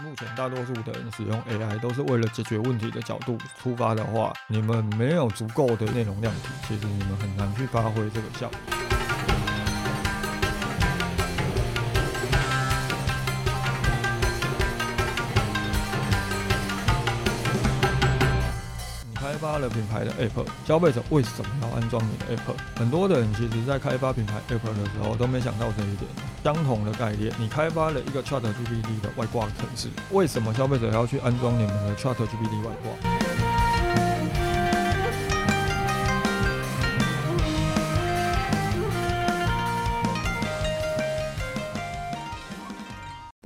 目前大多数的人使用 AI 都是为了解决问题的角度出发的话，你们没有足够的内容量体，其实你们很难去发挥这个效果。品牌的 App，消费者为什么要安装你的 App？很多的人其实在开发品牌 App 的时候都没想到这一点。相同的概念，你开发了一个 ChatGPT 的外挂程式，为什么消费者要去安装你们的 ChatGPT 外挂？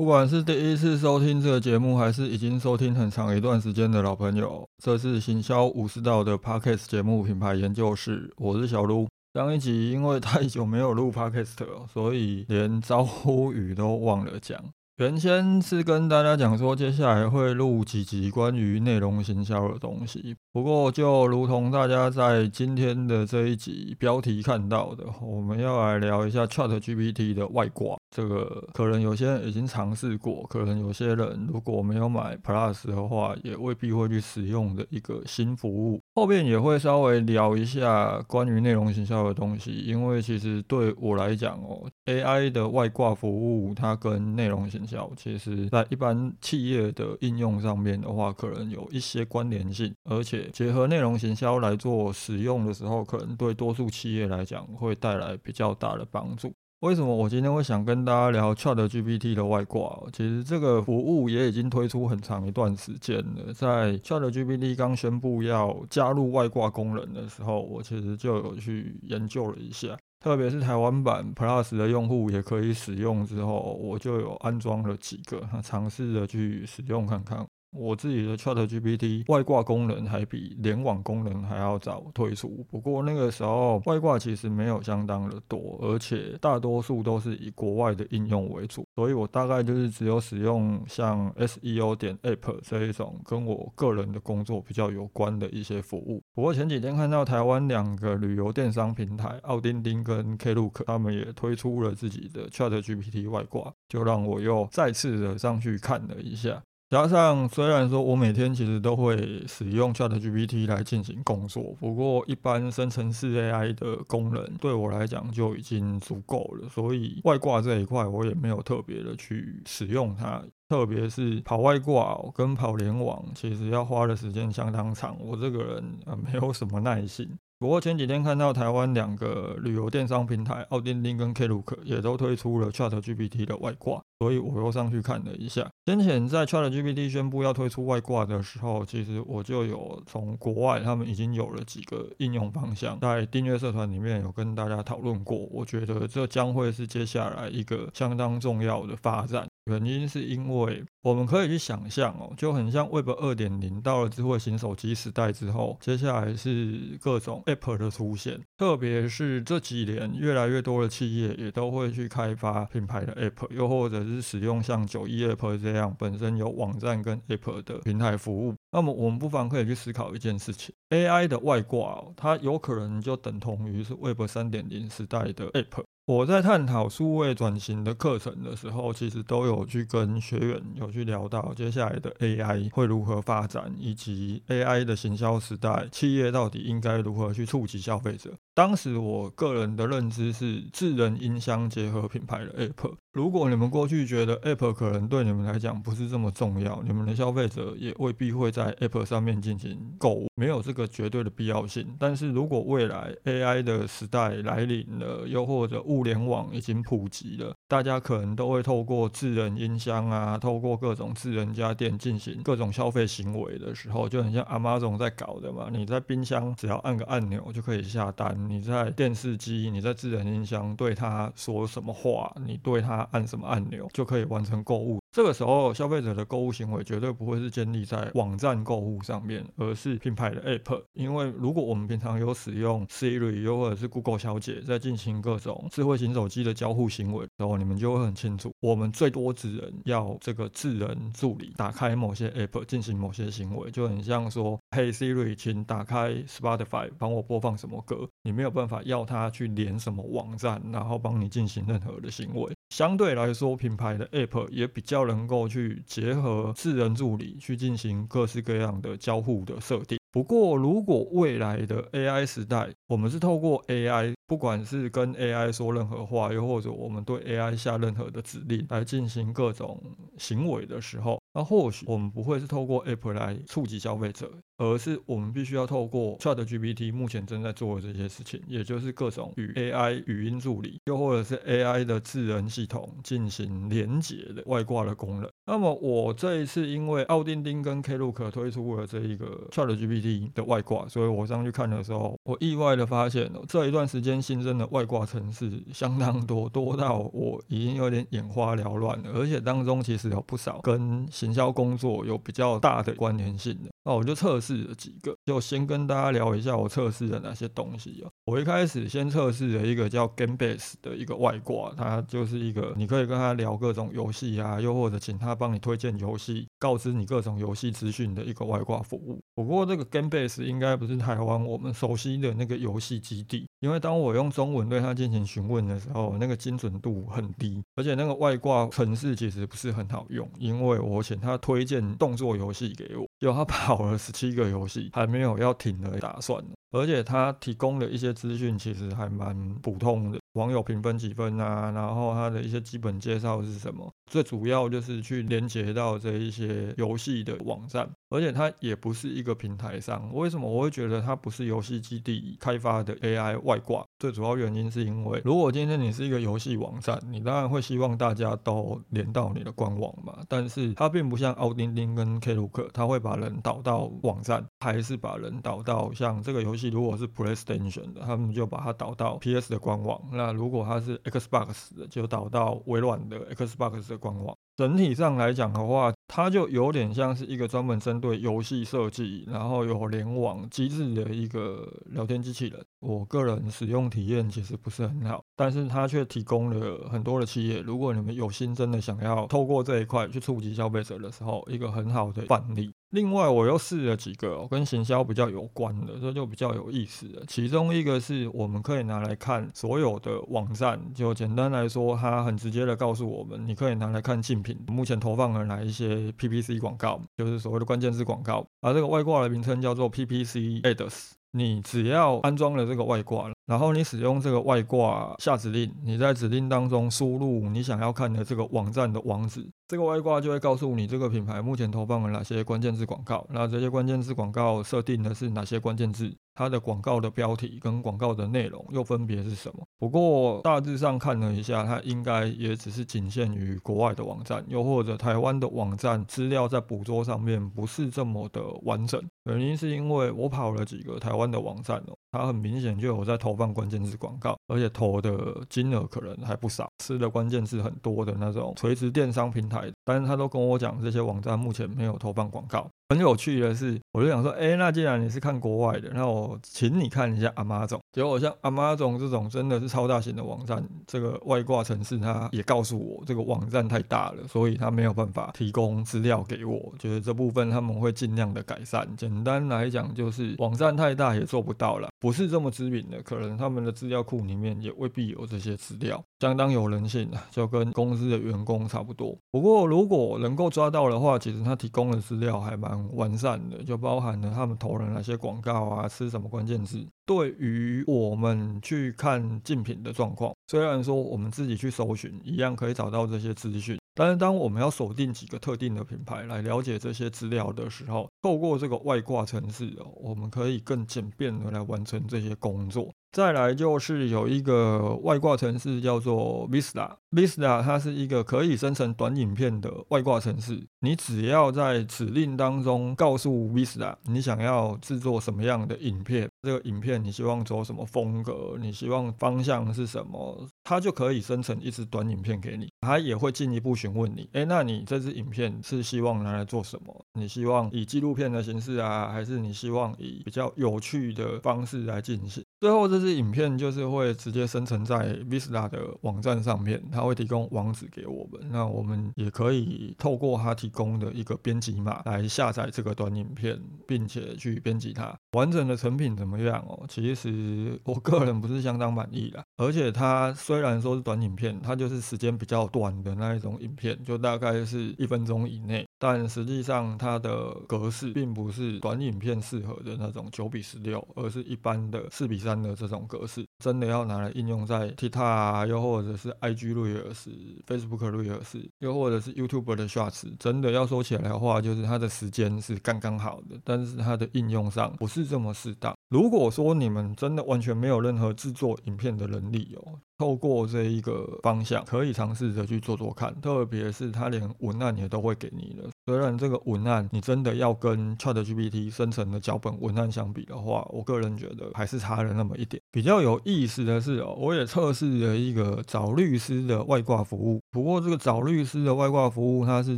不管是第一次收听这个节目，还是已经收听很长一段时间的老朋友，这是行销武士道的 Podcast 节目品牌研究室，我是小卢。上一集因为太久没有录 Podcast，所以连招呼语都忘了讲。原先是跟大家讲说，接下来会录几集关于内容行销的东西。不过，就如同大家在今天的这一集标题看到的，我们要来聊一下 ChatGPT 的外挂。这个可能有些人已经尝试过，可能有些人如果没有买 Plus 的话，也未必会去使用的一个新服务。后面也会稍微聊一下关于内容行销的东西，因为其实对我来讲哦，AI 的外挂服务它跟内容行销，其实在一般企业的应用上面的话，可能有一些关联性，而且。结合内容行销来做使用的时候，可能对多数企业来讲会带来比较大的帮助。为什么我今天会想跟大家聊 Chat GPT 的外挂？其实这个服务也已经推出很长一段时间了。在 Chat GPT 刚宣布要加入外挂功能的时候，我其实就有去研究了一下，特别是台湾版 Plus 的用户也可以使用之后，我就有安装了几个，尝试着去使用看看。我自己的 Chat GPT 外挂功能还比联网功能还要早推出，不过那个时候外挂其实没有相当的多，而且大多数都是以国外的应用为主，所以我大概就是只有使用像 SEO 点 App 这一种跟我个人的工作比较有关的一些服务。不过前几天看到台湾两个旅游电商平台奥丁丁跟 Klook，他们也推出了自己的 Chat GPT 外挂，就让我又再次的上去看了一下。加上，虽然说我每天其实都会使用 ChatGPT 来进行工作，不过一般生成式 AI 的功能对我来讲就已经足够了，所以外挂这一块我也没有特别的去使用它。特别是跑外挂跟跑联网，其实要花的时间相当长，我这个人呃没有什么耐心。不过前几天看到台湾两个旅游电商平台奥丁丁跟 Klook 也都推出了 ChatGPT 的外挂，所以我又上去看了一下。先前在 ChatGPT 宣布要推出外挂的时候，其实我就有从国外他们已经有了几个应用方向，在订阅社团里面有跟大家讨论过。我觉得这将会是接下来一个相当重要的发展。原因是因为我们可以去想象哦，就很像 Web 二点零到了智慧型手机时代之后，接下来是各种 App 的出现，特别是这几年越来越多的企业也都会去开发品牌的 App，又或者是使用像九一 App 这样本身有网站跟 App 的平台服务。那么我们不妨可以去思考一件事情：AI 的外挂哦，它有可能就等同于是 Web 三点零时代的 App。我在探讨数位转型的课程的时候，其实都有去跟学员有去聊到接下来的 AI 会如何发展，以及 AI 的行销时代，企业到底应该如何去触及消费者。当时我个人的认知是智能音箱结合品牌的 App。如果你们过去觉得 App 可能对你们来讲不是这么重要，你们的消费者也未必会在 App 上面进行购物，没有这个绝对的必要性。但是如果未来 AI 的时代来临了，又或者物联网已经普及了，大家可能都会透过智能音箱啊，透过各种智能家电进行各种消费行为的时候，就很像阿妈总在搞的嘛。你在冰箱只要按个按钮就可以下单。你在电视机，你在智能音箱对他说什么话，你对他按什么按钮，就可以完成购物。这个时候，消费者的购物行为绝对不会是建立在网站购物上面，而是品牌的 App。因为如果我们平常有使用 Siri 又或者是 Google 小姐在进行各种智慧型手机的交互行为，的时候你们就会很清楚，我们最多只能要这个智能助理打开某些 App 进行某些行为，就很像说，Hey Siri，请打开 Spotify，帮我播放什么歌。你没有办法要它去连什么网站，然后帮你进行任何的行为。相对来说，品牌的 App 也比较能够去结合智能助理去进行各式各样的交互的设定。不过，如果未来的 AI 时代，我们是透过 AI，不管是跟 AI 说任何话，又或者我们对 AI 下任何的指令来进行各种行为的时候，那或许我们不会是透过 App 来触及消费者，而是我们必须要透过 ChatGPT 目前正在做的这些事情，也就是各种与 AI 语音助理，又或者是 AI 的智能系统进行连接的外挂的功能。那么我这一次因为奥丁丁跟 Klook 推出了这一个 ChatGPT 的外挂，所以我上去看的时候，我意外的发现这一段时间新增的外挂程式相当多，多到我已经有点眼花缭乱了，而且当中其实有不少跟行销工作有比较大的关联性的，那我就测试试了几个，就先跟大家聊一下我测试的哪些东西啊。我一开始先测试了一个叫 GameBase 的一个外挂，它就是一个你可以跟他聊各种游戏啊，又或者请他帮你推荐游戏，告知你各种游戏资讯的一个外挂服务。不过这个 GameBase 应该不是台湾我们熟悉的那个游戏基地，因为当我用中文对他进行询问的时候，那个精准度很低，而且那个外挂程式其实不是很好用，因为我请他推荐动作游戏给我，有他跑了十七个游戏，还没有要停的打算。而且他提供的一些资讯其实还蛮普通的，网友评分几分啊，然后他的一些基本介绍是什么，最主要就是去连接到这一些游戏的网站，而且它也不是一个平台上。为什么我会觉得它不是游戏基地开发的 AI 外挂？最主要原因是因为，如果今天你是一个游戏网站，你当然会希望大家都连到你的官网嘛，但是它并不像奥丁丁跟 Klook，它会把人导到网站，还是把人导到像这个游戏。如果是 PlayStation 的，他们就把它导到 PS 的官网；那如果它是 Xbox 的，就导到微软的 Xbox 的官网。整体上来讲的话，它就有点像是一个专门针对游戏设计，然后有联网机制的一个聊天机器人。我个人使用体验其实不是很好，但是它却提供了很多的企业，如果你们有心真的想要透过这一块去触及消费者的时候，一个很好的范例。另外，我又试了几个跟行销比较有关的，这就比较有意思了。其中一个是我们可以拿来看所有的网站，就简单来说，它很直接的告诉我们，你可以拿来看竞品目前投放了哪一些 PPC 广告，就是所谓的关键字广告，而这个外挂的名称叫做 PPC Ads。你只要安装了这个外挂，然后你使用这个外挂下指令，你在指令当中输入你想要看的这个网站的网址。这个外挂就会告诉你这个品牌目前投放了哪些关键字广告，那这些关键字广告设定的是哪些关键字，它的广告的标题跟广告的内容又分别是什么？不过大致上看了一下，它应该也只是仅限于国外的网站，又或者台湾的网站资料在捕捉上面不是这么的完整。原因是因为我跑了几个台湾的网站哦。它很明显就有在投投放关键字广告，而且投的金额可能还不少，吃的关键字很多的那种垂直电商平台，但是他都跟我讲这些网站目前没有投放广告。很有趣的是，我就想说，哎，那既然你是看国外的，那我请你看一下阿妈总。结果像阿妈总这种真的是超大型的网站，这个外挂城市，他也告诉我这个网站太大了，所以他没有办法提供资料给我。觉得这部分他们会尽量的改善。简单来讲，就是网站太大也做不到了。不是这么知名的，可能他们的资料库里面也未必有这些资料，相当有人性啊，就跟公司的员工差不多。不过如果能够抓到的话，其实他提供的资料还蛮完善的，就包含了他们投了哪些广告啊，吃什么关键字。对于我们去看竞品的状况，虽然说我们自己去搜寻一样可以找到这些资讯。但是，当我们要锁定几个特定的品牌来了解这些资料的时候，透过这个外挂程式哦，我们可以更简便的来完成这些工作。再来就是有一个外挂程式叫做 Vista，Vista 它是一个可以生成短影片的外挂程式。你只要在指令当中告诉 Vista 你想要制作什么样的影片，这个影片你希望走什么风格，你希望方向是什么，它就可以生成一支短影片给你。他也会进一步询问你，哎，那你这支影片是希望拿来做什么？你希望以纪录片的形式啊，还是你希望以比较有趣的方式来进行？最后这支影片就是会直接生成在 Vista 的网站上面，它会提供网址给我们，那我们也可以透过它提供的一个编辑码来下载这个短影片，并且去编辑它。完整的成品怎么样哦？其实我个人不是相当满意的，而且它虽然说是短影片，它就是时间比较短的那一种影片，就大概是一分钟以内。但实际上，它的格式并不是短影片适合的那种九比十六，而是一般的四比三的这种格式。真的要拿来应用在 TikTok 啊，又或者是 IG Reels、Facebook Reels，又或者是 YouTube 的 Shorts，真的要说起来的话，就是它的时间是刚刚好的，但是它的应用上不是这么适当。如果说你们真的完全没有任何制作影片的能力哦。透过这一个方向，可以尝试着去做做看，特别是他连文案也都会给你了。虽然这个文案你真的要跟 ChatGPT 生成的脚本文案相比的话，我个人觉得还是差了那么一点。比较有意思的是哦，我也测试了一个找律师的外挂服务。不过这个找律师的外挂服务它是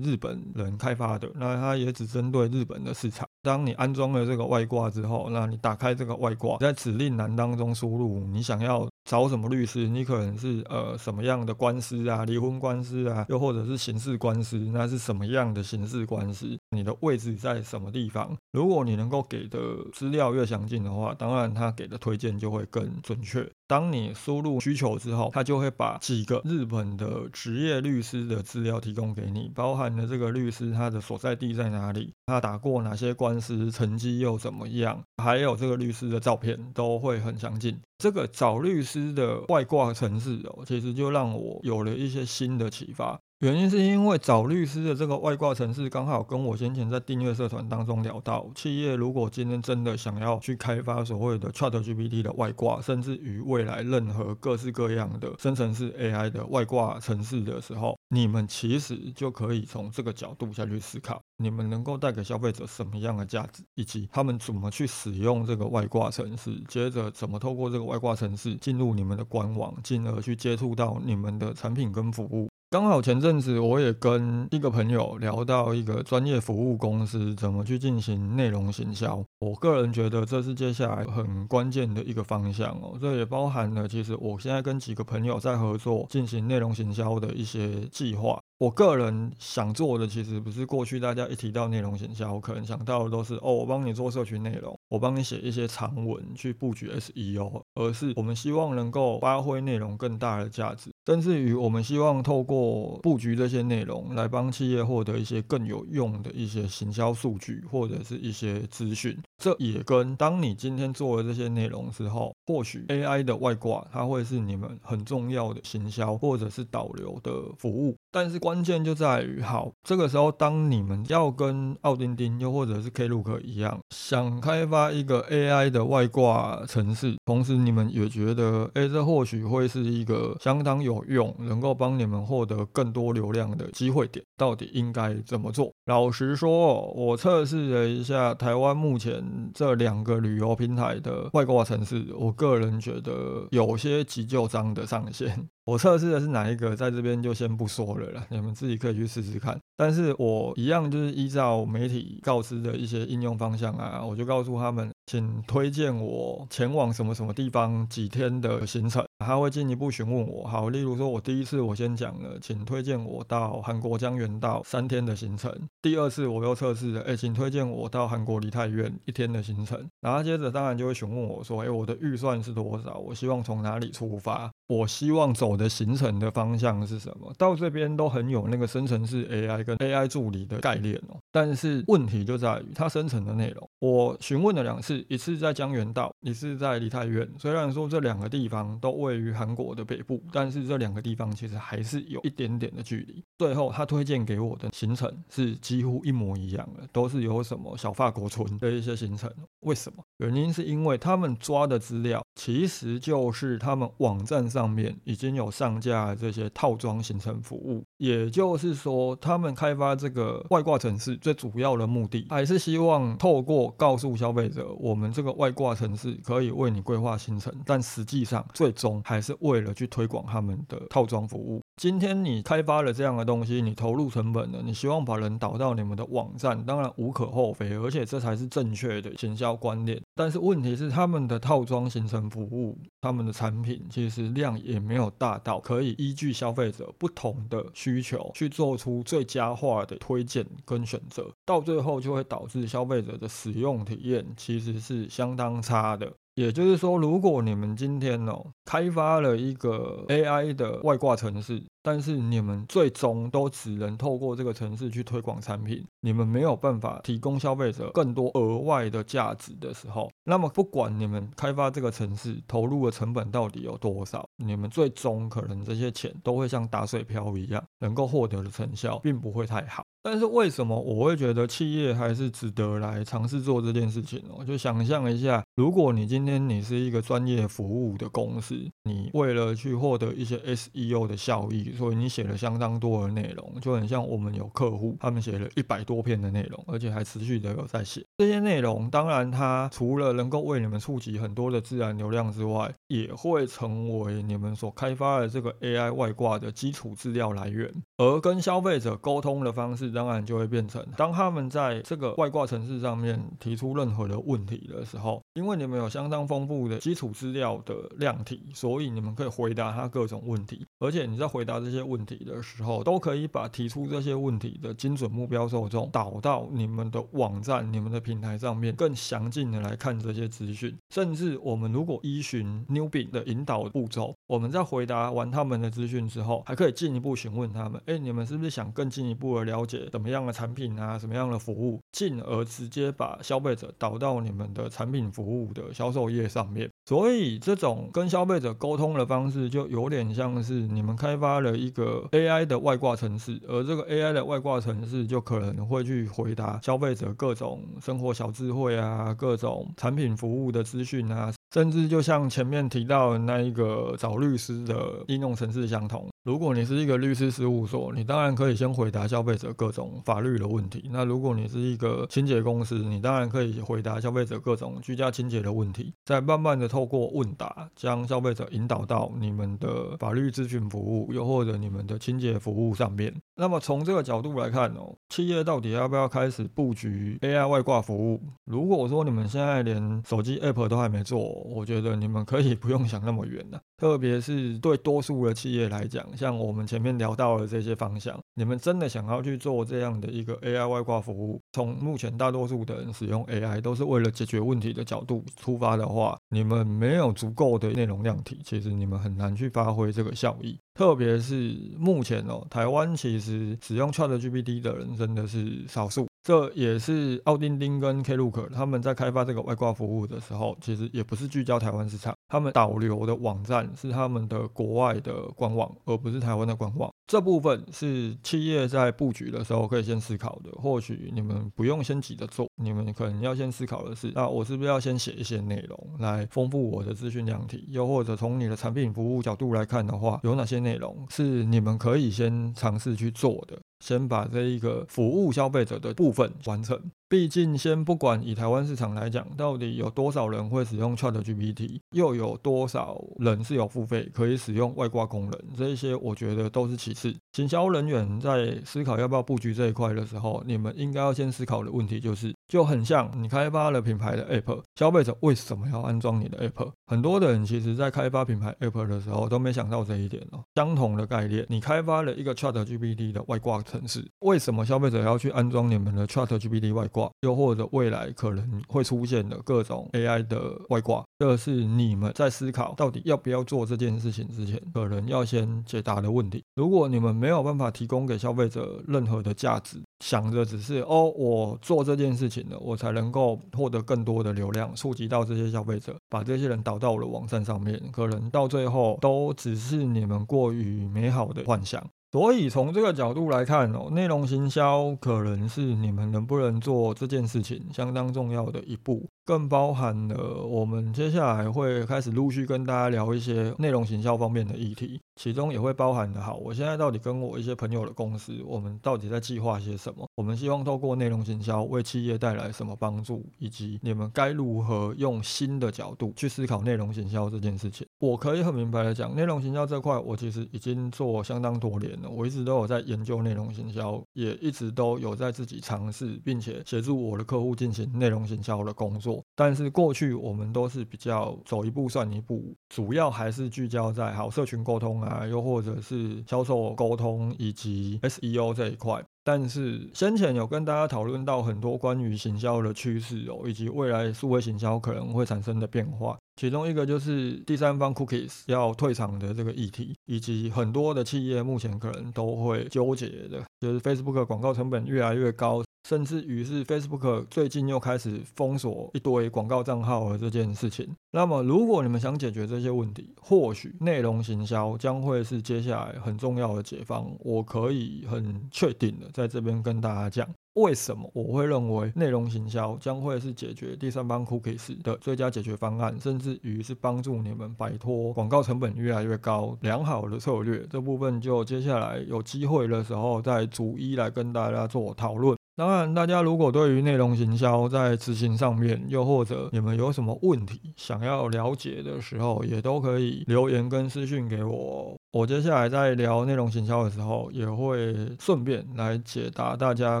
日本人开发的，那它也只针对日本的市场。当你安装了这个外挂之后，那你打开这个外挂，在指令栏当中输入你想要找什么律师，你可能是呃什么样的官司啊，离婚官司啊，又或者是刑事官司，那是什么样的刑事官司？你的位置在什么地方？如果你能够给的资料越详尽的话，当然他给的推荐就会更准确。当你输入需求之后，他就会把几个日本的职业律师的资料提供给你，包含了这个律师他的所在地在哪里，他打过哪些官司，成绩又怎么样，还有这个律师的照片都会很详尽。这个找律师的外挂程式哦，其实就让我有了一些新的启发。原因是因为找律师的这个外挂程式刚好跟我先前在订阅社团当中聊到，企业如果今天真的想要去开发所谓的 ChatGPT 的外挂，甚至于未来任何各式各样的生成式 AI 的外挂程式的时候，你们其实就可以从这个角度下去思考，你们能够带给消费者什么样的价值，以及他们怎么去使用这个外挂程式，接着怎么透过这个外挂程式进入你们的官网，进而去接触到你们的产品跟服务。刚好前阵子我也跟一个朋友聊到一个专业服务公司怎么去进行内容行销，我个人觉得这是接下来很关键的一个方向哦。这也包含了其实我现在跟几个朋友在合作进行内容行销的一些计划。我个人想做的其实不是过去大家一提到内容行销，可能想到的都是哦，我帮你做社群内容，我帮你写一些长文去布局 SEO，而是我们希望能够发挥内容更大的价值，甚至于我们希望透过布局这些内容来帮企业获得一些更有用的一些行销数据或者是一些资讯。这也跟当你今天做了这些内容之后，或许 AI 的外挂它会是你们很重要的行销或者是导流的服务。但是关键就在于，好，这个时候当你们要跟奥丁丁又或者是 Klook 一样，想开发一个 AI 的外挂程式，同时你们也觉得，哎，这或许会是一个相当有用，能够帮你们获得更多流量的机会点，到底应该怎么做？老实说，我测试了一下台湾目前这两个旅游平台的外挂城市，我个人觉得有些急救章的上限。我测试的是哪一个，在这边就先不说了啦，你们自己可以去试试看。但是我一样就是依照媒体告知的一些应用方向啊，我就告诉他们，请推荐我前往什么什么地方几天的行程。他会进一步询问我，好，例如说我第一次我先讲了，请推荐我到韩国江原道三天的行程。第二次我又测试了，哎，请推荐我到韩国梨泰院一天的行程。然后接着当然就会询问我说，哎，我的预算是多少？我希望从哪里出发？我希望走的行程的方向是什么？到这边都很有那个生成式 AI 跟 AI 助理的概念哦。但是问题就在于它生成的内容。我询问了两次，一次在江原道，一次在梨泰院。虽然说这两个地方都位于韩国的北部，但是这两个地方其实还是有一点点的距离。最后他推荐给我的行程是几乎一模一样的，都是有什么小法国村的一些行程。为什么？原因是因为他们抓的资料其实就是他们网站上。面已经有上架这些套装形成服务，也就是说，他们开发这个外挂城市最主要的目的，还是希望透过告诉消费者，我们这个外挂城市可以为你规划行程，但实际上最终还是为了去推广他们的套装服务。今天你开发了这样的东西，你投入成本了，你希望把人导到你们的网站，当然无可厚非，而且这才是正确的行销观念。但是问题是，他们的套装形成服务，他们的产品其实量也没有大到可以依据消费者不同的需求去做出最佳化的推荐跟选择，到最后就会导致消费者的使用体验其实是相当差的。也就是说，如果你们今天哦开发了一个 AI 的外挂程式，但是你们最终都只能透过这个程式去推广产品，你们没有办法提供消费者更多额外的价值的时候，那么不管你们开发这个程式投入的成本到底有多少，你们最终可能这些钱都会像打水漂一样，能够获得的成效并不会太好。但是为什么我会觉得企业还是值得来尝试做这件事情呢？就想象一下，如果你今天你是一个专业服务的公司，你为了去获得一些 SEO 的效益，所以你写了相当多的内容，就很像我们有客户，他们写了一百多篇的内容，而且还持续的有在写这些内容。当然，它除了能够为你们触及很多的自然流量之外，也会成为你们所开发的这个 AI 外挂的基础资料来源。而跟消费者沟通的方式。当然就会变成，当他们在这个外挂城市上面提出任何的问题的时候，因为你们有相当丰富的基础资料的量体，所以你们可以回答他各种问题。而且你在回答这些问题的时候，都可以把提出这些问题的精准目标受众导到你们的网站、你们的平台上面，更详尽的来看这些资讯。甚至我们如果依循 Newbie 的引导步骤，我们在回答完他们的资讯之后，还可以进一步询问他们：哎，你们是不是想更进一步的了解？怎么样的产品啊，什么样的服务，进而直接把消费者导到你们的产品服务的销售页上面。所以这种跟消费者沟通的方式，就有点像是你们开发了一个 AI 的外挂程式，而这个 AI 的外挂程式就可能会去回答消费者各种生活小智慧啊，各种产品服务的资讯啊。甚至就像前面提到的那一个找律师的应用程式相同，如果你是一个律师事务所，你当然可以先回答消费者各种法律的问题。那如果你是一个清洁公司，你当然可以回答消费者各种居家清洁的问题，再慢慢的透过问答，将消费者引导到你们的法律咨询服务，又或者你们的清洁服务上面。那么从这个角度来看哦，企业到底要不要开始布局 AI 外挂服务？如果说你们现在连手机 App 都还没做，我觉得你们可以不用想那么远了，特别是对多数的企业来讲，像我们前面聊到的这些方向，你们真的想要去做这样的一个 AI 外挂服务，从目前大多数的人使用 AI 都是为了解决问题的角度出发的话，你们没有足够的内容量体，其实你们很难去发挥这个效益。特别是目前哦，台湾其实使用 ChatGPT 的人真的是少数。这也是奥丁丁跟 Klook 他们在开发这个外挂服务的时候，其实也不是聚焦台湾市场，他们导流的网站是他们的国外的官网，而不是台湾的官网。这部分是企业在布局的时候可以先思考的。或许你们不用先急着做，你们可能要先思考的是：那我是不是要先写一些内容来丰富我的资讯量体？又或者从你的产品服务角度来看的话，有哪些内容是你们可以先尝试去做的？先把这一个服务消费者的部分完成。毕竟，先不管以台湾市场来讲，到底有多少人会使用 Chat GPT，又有多少人是有付费可以使用外挂功能，这一些我觉得都是其次。行销人员在思考要不要布局这一块的时候，你们应该要先思考的问题就是，就很像你开发了品牌的 App，消费者为什么要安装你的 App？很多的人其实在开发品牌 App 的时候都没想到这一点哦。相同的概念，你开发了一个 Chat GPT 的外挂程式，为什么消费者要去安装你们的 Chat GPT 外挂？又或者未来可能会出现的各种 AI 的外挂，这是你们在思考到底要不要做这件事情之前，可能要先解答的问题。如果你们没有办法提供给消费者任何的价值，想着只是哦，我做这件事情了，我才能够获得更多的流量，触及到这些消费者，把这些人导到我的网站上面，可能到最后都只是你们过于美好的幻想。所以从这个角度来看哦，内容行销可能是你们能不能做这件事情相当重要的一步。更包含了我们接下来会开始陆续跟大家聊一些内容行销方面的议题，其中也会包含的。好，我现在到底跟我一些朋友的公司，我们到底在计划些什么？我们希望透过内容行销为企业带来什么帮助，以及你们该如何用新的角度去思考内容行销这件事情。我可以很明白的讲，内容行销这块，我其实已经做相当多年了，我一直都有在研究内容行销，也一直都有在自己尝试，并且协助我的客户进行内容行销的工作。但是过去我们都是比较走一步算一步，主要还是聚焦在好社群沟通啊，又或者是销售沟通以及 SEO 这一块。但是先前有跟大家讨论到很多关于行销的趋势哦，以及未来数位行销可能会产生的变化。其中一个就是第三方 cookies 要退场的这个议题，以及很多的企业目前可能都会纠结的，就是 Facebook 广告成本越来越高，甚至于是 Facebook 最近又开始封锁一堆广告账号的这件事情。那么，如果你们想解决这些问题，或许内容行销将会是接下来很重要的解方。我可以很确定的在这边跟大家讲。为什么我会认为内容行销将会是解决第三方 cookies 的最佳解决方案，甚至于是帮助你们摆脱广告成本越来越高良好的策略？这部分就接下来有机会的时候再逐一来跟大家做讨论。当然，大家如果对于内容行销在执行上面，又或者你们有什么问题想要了解的时候，也都可以留言跟私讯给我。我接下来在聊内容行销的时候，也会顺便来解答大家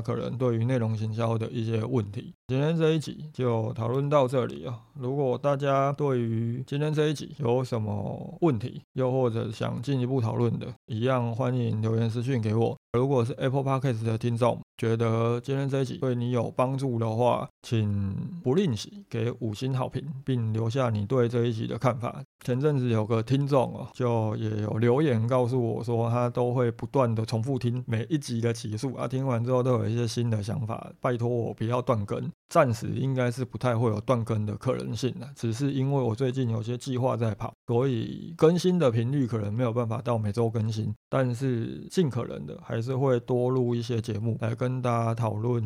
可能对于内容行销的一些问题。今天这一集就讨论到这里哦！如果大家对于今天这一集有什么问题，又或者想进一步讨论的，一样欢迎留言私讯给我。如果是 Apple Podcast 的听众，觉得今天这一集对你有帮助的话，请不吝惜给五星好评，并留下你对这一集的看法。前阵子有个听众哦，就也有留言告诉我说，他都会不断的重复听每一集的起诉啊，听完之后都有一些新的想法。拜托我不要断更，暂时应该是不太会有断更的可能性了，只是因为我最近有些计划在跑，所以更新的频率可能没有办法到每周更新，但是尽可能的还。是会多录一些节目来跟大家讨论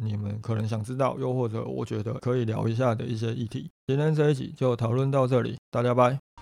你们可能想知道，又或者我觉得可以聊一下的一些议题。今天这一集就讨论到这里，大家拜。Bye.